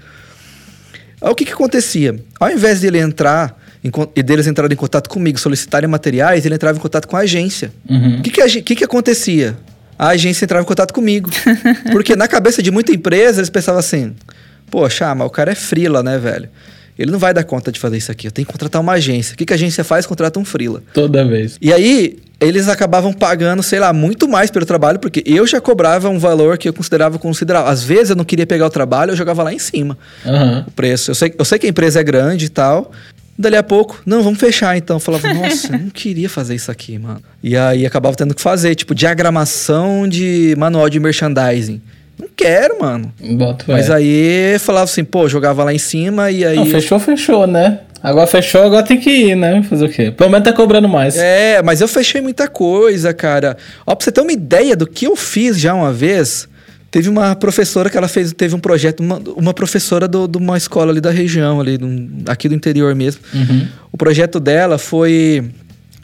Aí, o que que acontecia? Ao invés de ele entrar e deles entrarem em contato comigo, solicitarem materiais, ele entrava em contato com a agência. Uhum. O uhum. que que, que que acontecia? a agência entrava em contato comigo. Porque na cabeça de muita empresa, eles pensavam assim: poxa, mas o cara é frila, né, velho? Ele não vai dar conta de fazer isso aqui. Eu tenho que contratar uma agência. O que, que a agência faz? Contrata um frila. Toda vez. E aí, eles acabavam pagando, sei lá, muito mais pelo trabalho, porque eu já cobrava um valor que eu considerava considerável. Às vezes eu não queria pegar o trabalho, eu jogava lá em cima Aham. o preço. Eu sei, eu sei que a empresa é grande e tal. Dali a pouco, não, vamos fechar então. Eu falava, nossa, eu não queria fazer isso aqui, mano. E aí acabava tendo que fazer, tipo, diagramação de manual de merchandising. Não quero, mano. Boto Mas é. aí falava assim, pô, jogava lá em cima e aí. Não, fechou, fechou, né? Agora fechou, agora tem que ir, né? Fazer o quê? Pelo menos tá cobrando mais. É, mas eu fechei muita coisa, cara. Ó, pra você ter uma ideia do que eu fiz já uma vez, teve uma professora que ela fez, teve um projeto, uma, uma professora do- de uma escola ali da região, ali, do- aqui do interior mesmo. Uhum. O projeto dela foi.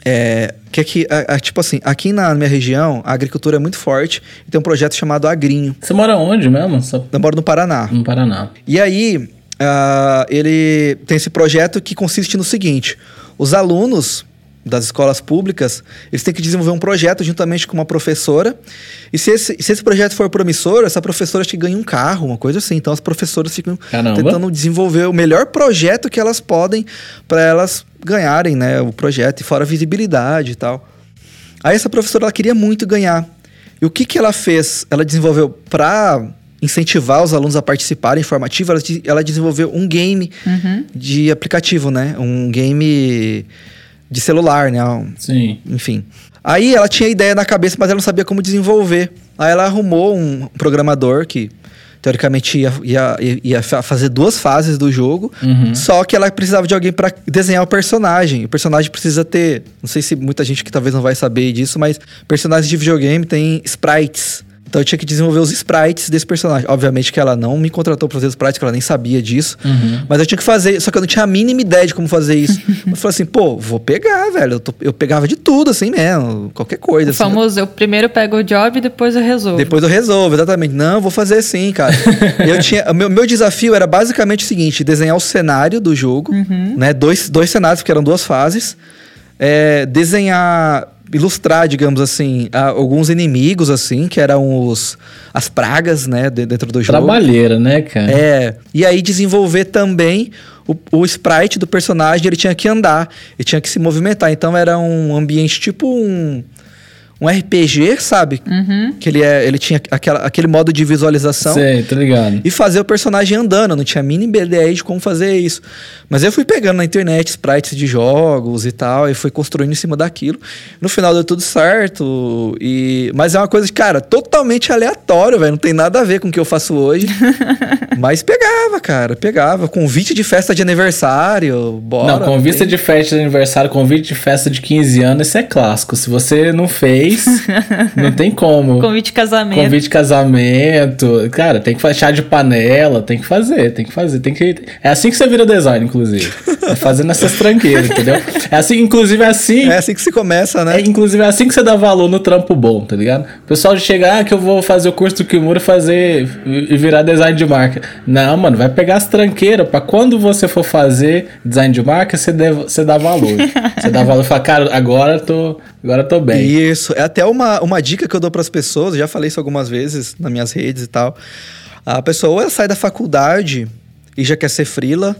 É, que aqui, a- a- tipo assim, aqui na minha região, a agricultura é muito forte e tem um projeto chamado Agrinho. Você mora onde mesmo? Só Eu moro no Paraná. no Paraná. E aí, ah, ele tem esse projeto que consiste no seguinte: os alunos das escolas públicas, eles têm que desenvolver um projeto juntamente com uma professora. E se esse, se esse projeto for promissor, essa professora acho que ganha um carro, uma coisa assim. Então as professoras ficam Caramba. tentando desenvolver o melhor projeto que elas podem para elas ganharem, né, o projeto e fora a visibilidade e tal. Aí essa professora ela queria muito ganhar. E o que que ela fez? Ela desenvolveu para incentivar os alunos a participarem informativo, ela, ela desenvolveu um game Uhum. de aplicativo, né? Um game de celular, né? Sim. enfim. Aí ela tinha ideia na cabeça, mas ela não sabia como desenvolver. Aí ela arrumou um programador que teoricamente ia, ia, ia fa- fazer duas fases do jogo, Uhum. só que ela precisava de alguém para desenhar o personagem. O personagem precisa ter, não sei se muita gente que talvez não vai saber disso, mas personagens de videogame têm sprites. Então eu tinha que desenvolver os sprites desse personagem. Obviamente que ela não me contratou pra fazer os sprites, que ela nem sabia disso. Uhum. Mas eu tinha que fazer, só que eu não tinha a mínima ideia de como fazer isso. eu falei assim, pô, vou pegar, velho. Eu, tô- eu pegava de tudo, assim mesmo, qualquer coisa. O assim. famoso, eu primeiro pego o job e depois eu resolvo. Depois eu resolvo, exatamente. Não, vou fazer sim, cara. eu tinha, o meu, meu desafio era basicamente o seguinte: desenhar o cenário do jogo, né? Dois, dois cenários, porque eram duas fases. É, desenhar, ilustrar, digamos assim, alguns inimigos, assim, que eram os, as pragas, né? de- Dentro do jogo. Trabalheira, né, cara? É, e aí desenvolver também o, o sprite do personagem, ele tinha que andar, ele tinha que se movimentar. Então era um ambiente tipo um, um RPG, sabe? Uhum. Que ele, é, ele tinha aquela, aquele modo de visualização. Sei, tá ligado. E fazer o personagem andando, eu não tinha mínima ideia de como fazer isso. Mas eu fui pegando na internet sprites de jogos e tal, e fui construindo em cima daquilo. No final deu tudo certo. E... Mas é uma coisa, cara, totalmente aleatório, velho. Não tem nada a ver com o que eu faço hoje. Mas pegava, cara, pegava. Convite de festa de aniversário, bora. não, convite de festa de aniversário, convite de festa de 15 anos, isso é clássico. Se você não fez, não tem como. Convite de casamento. Convite de casamento. Cara, tem que fazer chá de panela, tem que fazer, tem que fazer. Tem que... É assim que você vira design, inclusive. É fazendo essas tranqueiras, entendeu? É assim, inclusive é assim. É assim que se começa, né? É, inclusive é assim que você dá valor no trampo bom, tá ligado? O pessoal chega, ah, que eu vou fazer o curso do Kimura fazer e virar design de marca. Não, mano, vai pegar as tranqueiras pra quando você for fazer design de marca, você, dê, você dá valor. você dá valor e fala, cara, agora eu tô, agora eu tô bem. Isso. É até uma, uma dica que eu dou para as pessoas, já falei isso algumas vezes nas minhas redes e tal. A pessoa ou ela sai da faculdade e já quer ser frila,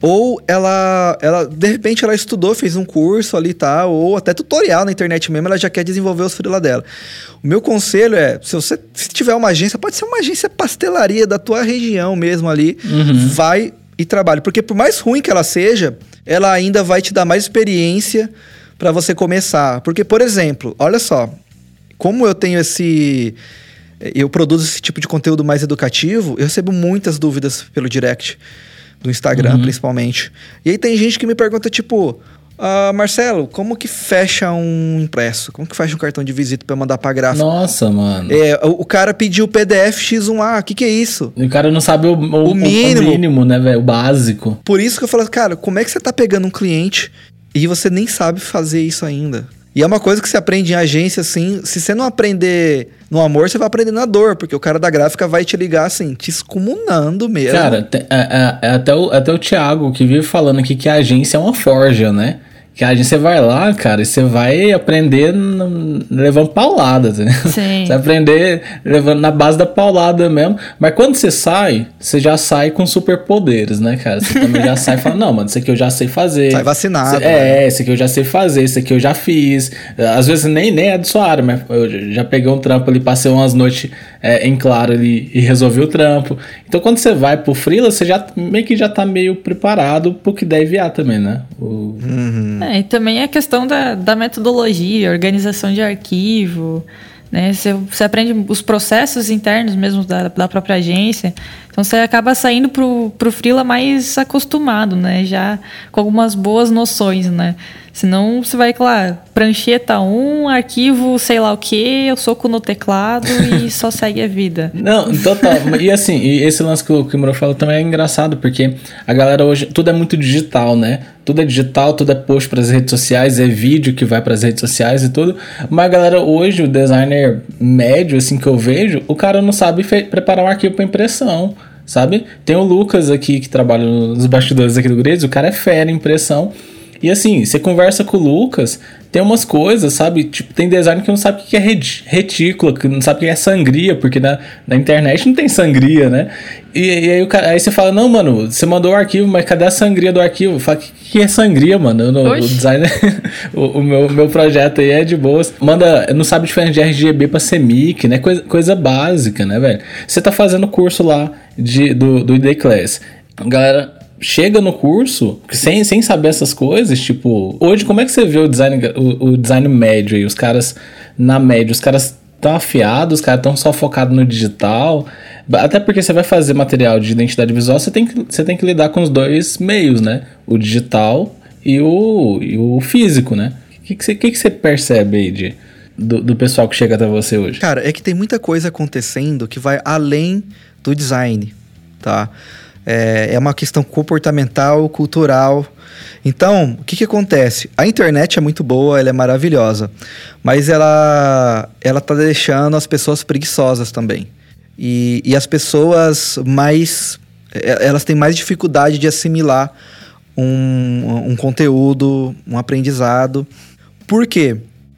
ou ela, ela de repente ela estudou, fez um curso ali e tal, ou até tutorial na internet mesmo, ela já quer desenvolver os frila dela. O meu conselho é, se você se tiver uma agência, pode ser uma agência pastelaria da tua região mesmo ali, vai e trabalhe, porque por mais ruim que ela seja, ela ainda vai te dar mais experiência para você começar. Porque, por exemplo, olha só, como eu tenho esse. Eu produzo esse tipo de conteúdo mais educativo, eu recebo muitas dúvidas pelo direct do Instagram, Uhum. principalmente. E aí tem gente que me pergunta, tipo. "Ah, Marcelo, como que fecha um impresso? Como que fecha um cartão de visita para mandar pra gráfica? Nossa, mano. É, o, o cara pediu o PDF X1A, o que, que é isso? O cara não sabe o, o, O mínimo. o mínimo, né, velho? O básico. Por isso que eu falo, cara, como é que você tá pegando um cliente e você nem sabe fazer isso ainda? E é uma coisa que você aprende em agência, assim. Se você não aprender no amor, você vai aprender na dor, porque o cara da gráfica vai te ligar, assim, te excomunando mesmo. Cara, é, é- é até, o, até o Thiago que vive falando aqui que a agência é uma forja, né? Que a gente você vai lá, cara, e você vai aprender levando paulada, né? Sim. Você vai aprender levando na base da paulada mesmo. Mas quando você sai, você já sai com superpoderes, né, cara? Você também já sai falando, não, mano, isso aqui eu já sei fazer. Sai vacinado. Cê, é, esse aqui eu já sei fazer, esse aqui eu já fiz. Às vezes nem, nem é de sua área, mas eu já peguei um trampo ali, passei umas noites é, em claro ali e resolvi o trampo. Então quando você vai pro freela, você já meio que já tá meio preparado pro que deve vier também, né? O... Uhum. É, e também a questão da, da metodologia, organização de arquivo, né? Você, você aprende os processos internos mesmo da, da própria agência. Então você acaba saindo pro, pro freela mais acostumado, né? Já com algumas boas noções, né? Senão você vai, claro, prancheta 1, arquivo sei lá o que, eu soco no teclado e só segue a vida. Não, total. e assim, e esse lance que o Kimura falou também é engraçado, porque a galera hoje, tudo é muito digital, né? Tudo é digital, tudo é post para as redes sociais, é vídeo que vai para as redes sociais e tudo. Mas a galera hoje, o designer médio, assim que eu vejo, o cara não sabe preparar um arquivo para impressão sabe? Tem o Lucas aqui que trabalha nos bastidores aqui do Grids, o cara é fera em impressão. E assim, você conversa com o Lucas, tem umas coisas, sabe? Tipo, tem design que não sabe o que é retícula, que não sabe o que é sangria, porque na, na internet não tem sangria, né? E, e aí, o cara, aí você fala, não, mano, você mandou o arquivo, mas cadê a sangria do arquivo? Fala, o que, que é sangria, mano? Eu, o design, o, o, meu, meu projeto aí é de boas. Manda, não sabe diferente de RGB pra CMYK, né? Coisa, coisa básica, né, velho? Você tá fazendo curso lá de, do, do ID Class. Galera, chega no curso sem, sem saber essas coisas, tipo, hoje como é que você vê o design, o, o design médio aí? Os caras, na média, os caras estão afiados, os caras estão só focados no digital. Até porque você vai fazer material de identidade visual, você tem que, você tem que lidar com os dois meios, né? O digital e o, e o físico, né? O que, que, você, que, que você percebe aí de, do, do pessoal que chega até você hoje? Cara, é que tem muita coisa acontecendo que vai além do design, tá? É, é uma questão comportamental, cultural. Então, o que, que acontece? A internet é muito boa, ela é maravilhosa, mas ela ela tá deixando as pessoas preguiçosas também. E, e as pessoas mais é, elas têm mais dificuldade de assimilar um, um conteúdo, um aprendizado. Por quê?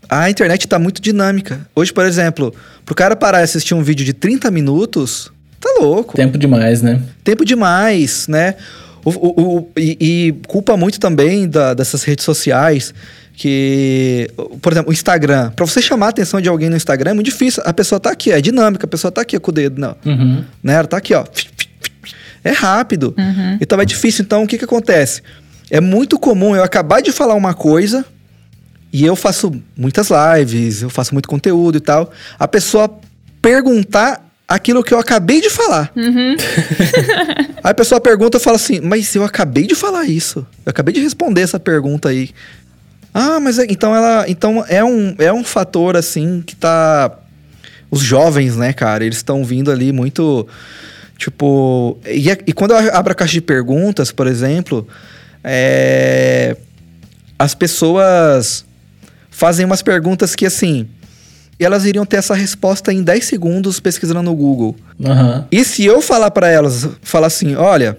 A internet está muito dinâmica. Hoje, por exemplo, para o cara parar e assistir um vídeo de 30 minutos, Tá louco. Tempo demais, né? Tempo demais, né? O, o, o e, e, culpa muito também da, dessas redes sociais que, por exemplo, o Instagram. Para você chamar a atenção de alguém no Instagram é muito difícil. A pessoa tá aqui, é dinâmica, a pessoa tá aqui com o dedo, não. Uhum. Né? Ela tá aqui, ó. É rápido. Uhum. Então é difícil. Então o que que acontece? É muito comum eu acabar de falar uma coisa e eu faço muitas lives, eu faço muito conteúdo e tal. A pessoa perguntar aquilo que eu acabei de falar. Uhum. aí a pessoa pergunta e fala assim: Mas eu acabei de falar isso. Eu acabei de responder essa pergunta aí. Ah, mas é, então ela. Então é um, é um fator assim que tá. Os jovens, né, cara, eles estão vindo ali muito. Tipo. E, e, quando eu abro a caixa de perguntas, por exemplo, é, as pessoas fazem umas perguntas que assim e elas iriam ter essa resposta em 10 segundos pesquisando no Google. Uhum. E se eu falar para elas, falar assim, olha,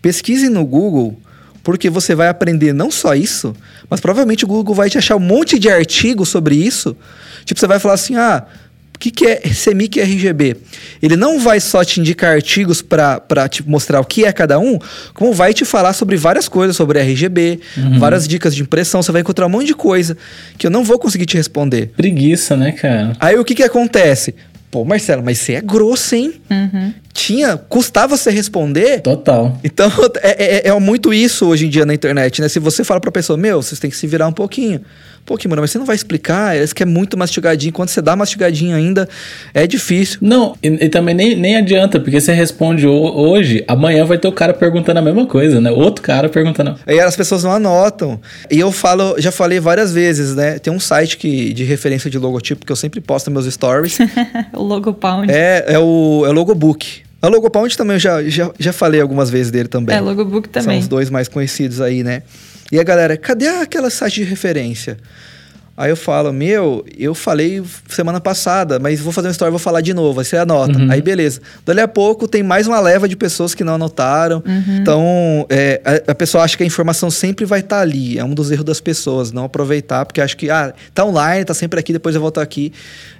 pesquise no Google, porque você vai aprender não só isso, mas provavelmente o Google vai te achar um monte de artigos sobre isso. Tipo, você vai falar assim, ah, que, que é CMYK e RGB? Ele não vai só te indicar artigos para te mostrar o que é cada um, como vai te falar sobre várias coisas, sobre RGB, uhum. várias dicas de impressão. Você vai encontrar um monte de coisa que eu não vou conseguir te responder. Preguiça, né, cara? Aí o que, que acontece? Pô, Marcelo, mas você é grosso, hein? Uhum. Tinha. Custava você responder? Total. Então, é, é, é, muito isso hoje em dia na internet, né? Se você fala pra pessoa, meu, vocês têm que se virar um pouquinho. Pô, Kimura, mas você não vai explicar? Eles querem muito mastigadinho. Quando você dá mastigadinho ainda, é difícil. Não, e, e também nem, nem adianta, porque você responde hoje, amanhã vai ter o cara perguntando a mesma coisa, né? Outro cara perguntando. E as pessoas não anotam. E eu falo, já falei várias vezes, né? Tem um site que, de referência de logotipo que eu sempre posto meus stories. o Logopound. É, é o, é o Logobook. A Logopound também eu já, já, já falei algumas vezes dele também. É, Logobook também. São os dois mais conhecidos aí, né? E a galera, cadê aquela site de referência? Aí eu falo, meu, eu falei semana passada, mas vou fazer uma história, vou falar de novo. Aí você anota. Uhum. Aí beleza. Dali a pouco tem mais uma leva de pessoas que não anotaram. Então, é, a, a pessoa acha que a informação sempre vai estar ali. É um dos erros das pessoas, não aproveitar, porque acha que, ah, tá online, tá sempre aqui, depois eu volto aqui.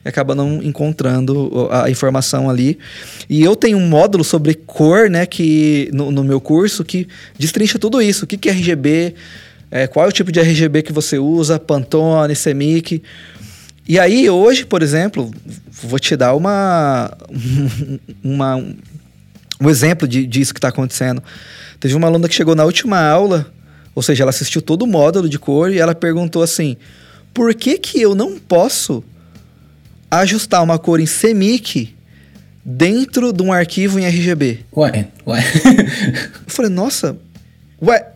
E acaba não encontrando a informação ali. E eu tenho um módulo sobre cor, né, que no, no meu curso, que destrincha tudo isso. O que, que é RGB, é, qual é o tipo de RGB que você usa, Pantone, CMYK. E aí, hoje, por exemplo, vou te dar uma, uma, um exemplo de, disso que está acontecendo. Teve uma aluna que chegou na última aula, ou seja, ela assistiu todo o módulo de cor e ela perguntou assim: por que, que eu não posso ajustar uma cor em CMYK dentro de um arquivo em RGB? Ué, ué. Eu falei, nossa, ué,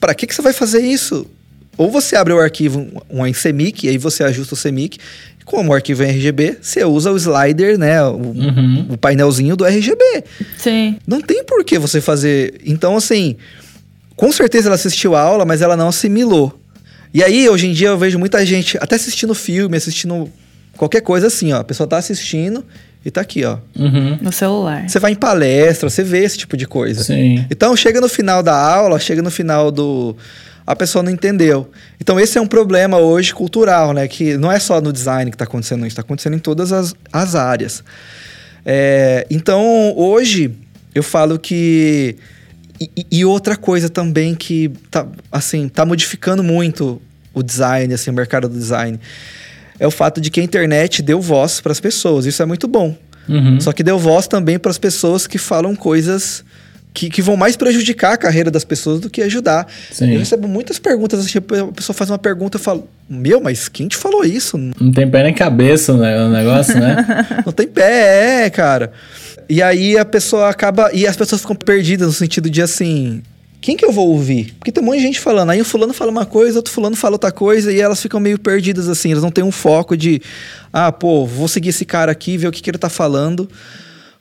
para que, que você vai fazer isso? Ou você abre o arquivo um em CMYK, e aí você ajusta o CMYK. Como o arquivo é RGB, você usa o slider, né? O, Uhum. o painelzinho do RGB. Sim. Não tem por que você fazer. Então, assim, com certeza ela assistiu a aula, mas ela não assimilou. E aí, hoje em dia, eu vejo muita gente até assistindo filme, assistindo qualquer coisa assim, ó. A pessoa tá assistindo e tá aqui, ó. Uhum. No celular. Você vai em palestra, você vê esse tipo de coisa. Sim. Então, chega no final da aula, chega no final do. A pessoa não entendeu. Então, esse é um problema hoje cultural, né? Que não é só no design que está acontecendo isso, está acontecendo em todas as, as áreas. É, então, hoje, eu falo que. E, e outra coisa também que tá, assim, tá modificando muito o design, assim, o mercado do design, é o fato de que a internet deu voz para as pessoas. Isso é muito bom. Uhum. Só que deu voz também para as pessoas que falam coisas que, que vão mais prejudicar a carreira das pessoas do que ajudar. Sim. Eu recebo muitas perguntas, assim, a pessoa faz uma pergunta e fala: Meu, mas quem te falou isso? Não tem pé nem cabeça né, o negócio, né? Não tem pé, é, cara. E aí a pessoa acaba. E as pessoas ficam perdidas no sentido de assim. Quem que eu vou ouvir? Porque tem um monte de gente falando. Aí o fulano fala uma coisa, outro fulano fala outra coisa, e elas ficam meio perdidas assim. Elas não têm um foco de, ah, pô, vou seguir esse cara aqui, ver o que, que ele tá falando.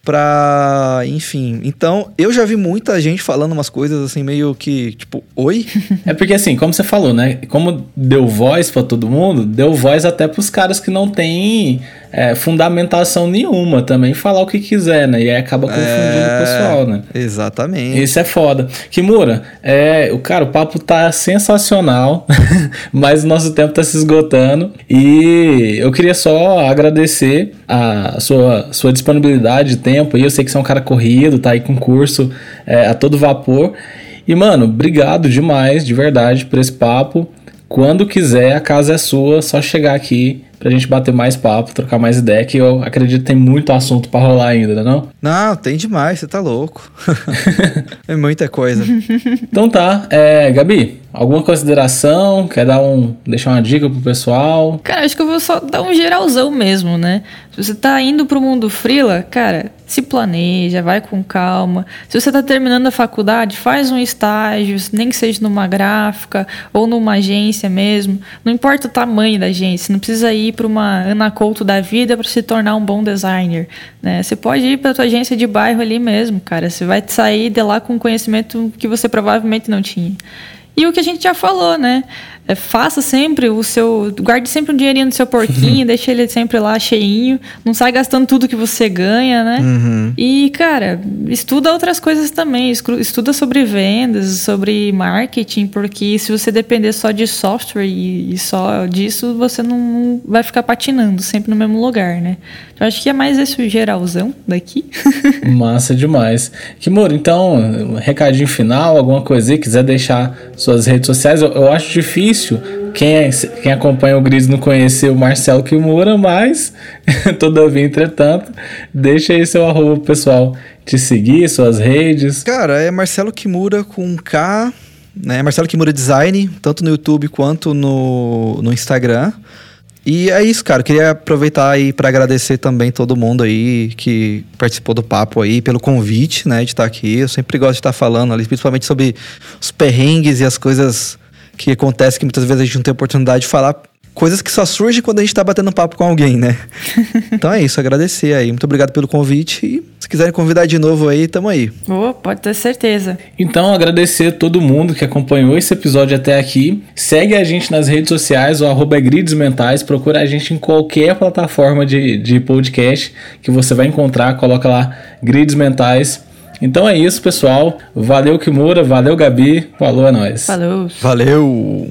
Pra. Enfim. Então, eu já vi muita gente falando umas coisas assim, meio que, tipo, oi? É porque assim, como você falou, né? Como deu voz pra todo mundo, deu voz até pros caras que não têm é, fundamentação nenhuma também falar o que quiser, né? E aí acaba confundindo o pessoal, né? Exatamente. Isso é foda. Kimura, é, o cara, o papo tá sensacional, mas o nosso tempo tá se esgotando e eu queria só agradecer a sua, sua disponibilidade de tempo. E eu sei que você é um cara corrido, tá aí com curso é, a todo vapor. E mano, obrigado demais, de verdade, por esse papo. Quando quiser, a casa é sua, só chegar aqui pra gente bater mais papo, trocar mais ideia, que eu acredito que tem muito assunto pra rolar ainda, né não? Não, tem demais, você tá louco. é muita coisa. Então tá, é, Gabi, alguma consideração? Quer dar um, deixar uma dica pro pessoal? Cara, acho que eu vou só dar um geralzão mesmo, né? Se você tá indo pro mundo frila, cara, se planeja, vai com calma. Se você tá terminando a faculdade, faz um estágio, nem que seja numa gráfica ou numa agência mesmo. Não importa o tamanho da agência, não precisa ir para uma Ana da vida para se tornar um bom designer, né? Você pode ir para tua agência de bairro ali mesmo, cara. Você vai sair de lá com conhecimento que você provavelmente não tinha. E o que a gente já falou, né? É, faça sempre o seu. Guarde sempre um dinheirinho no seu porquinho, deixe ele sempre lá cheinho. Não sai gastando tudo que você ganha, né? Uhum. E, cara, estuda outras coisas também. Estuda sobre vendas, sobre marketing, porque se você depender só de software e, e só disso, você não vai ficar patinando sempre no mesmo lugar, né? Então, acho que é mais esse geralzão daqui. Massa demais. Kimura, então, um recadinho final, alguma coisa aí, quiser deixar suas redes sociais, eu, eu acho difícil quem, é- quem acompanha o Gris não conhecer o Marcelo Kimura, mas, todavia, entretanto, deixa aí seu arroba pessoal te seguir, suas redes. Cara, é Marcelo Kimura com K, né? Marcelo Kimura Design, tanto no YouTube quanto no, no Instagram. E é isso, cara. Queria aproveitar aí para agradecer também todo mundo aí que participou do papo aí, pelo convite, né, de estar aqui. Eu sempre gosto de estar falando ali, principalmente sobre os perrengues e as coisas que acontecem que muitas vezes a gente não tem oportunidade de falar coisas que só surgem quando a gente tá batendo papo com alguém, né? então é isso, agradecer aí. Muito obrigado pelo convite e se quiserem convidar de novo aí, tamo aí. Oh, pode ter certeza. Então, agradecer a todo mundo que acompanhou esse episódio até aqui. Segue a gente nas redes sociais, o arroba é Grids Mentais, procura a gente em qualquer plataforma de, de podcast que você vai encontrar, coloca lá Grids Mentais. Então é isso, pessoal. Valeu, Kimura. Valeu, Gabi. Falou, é nóis. Falou. Valeu!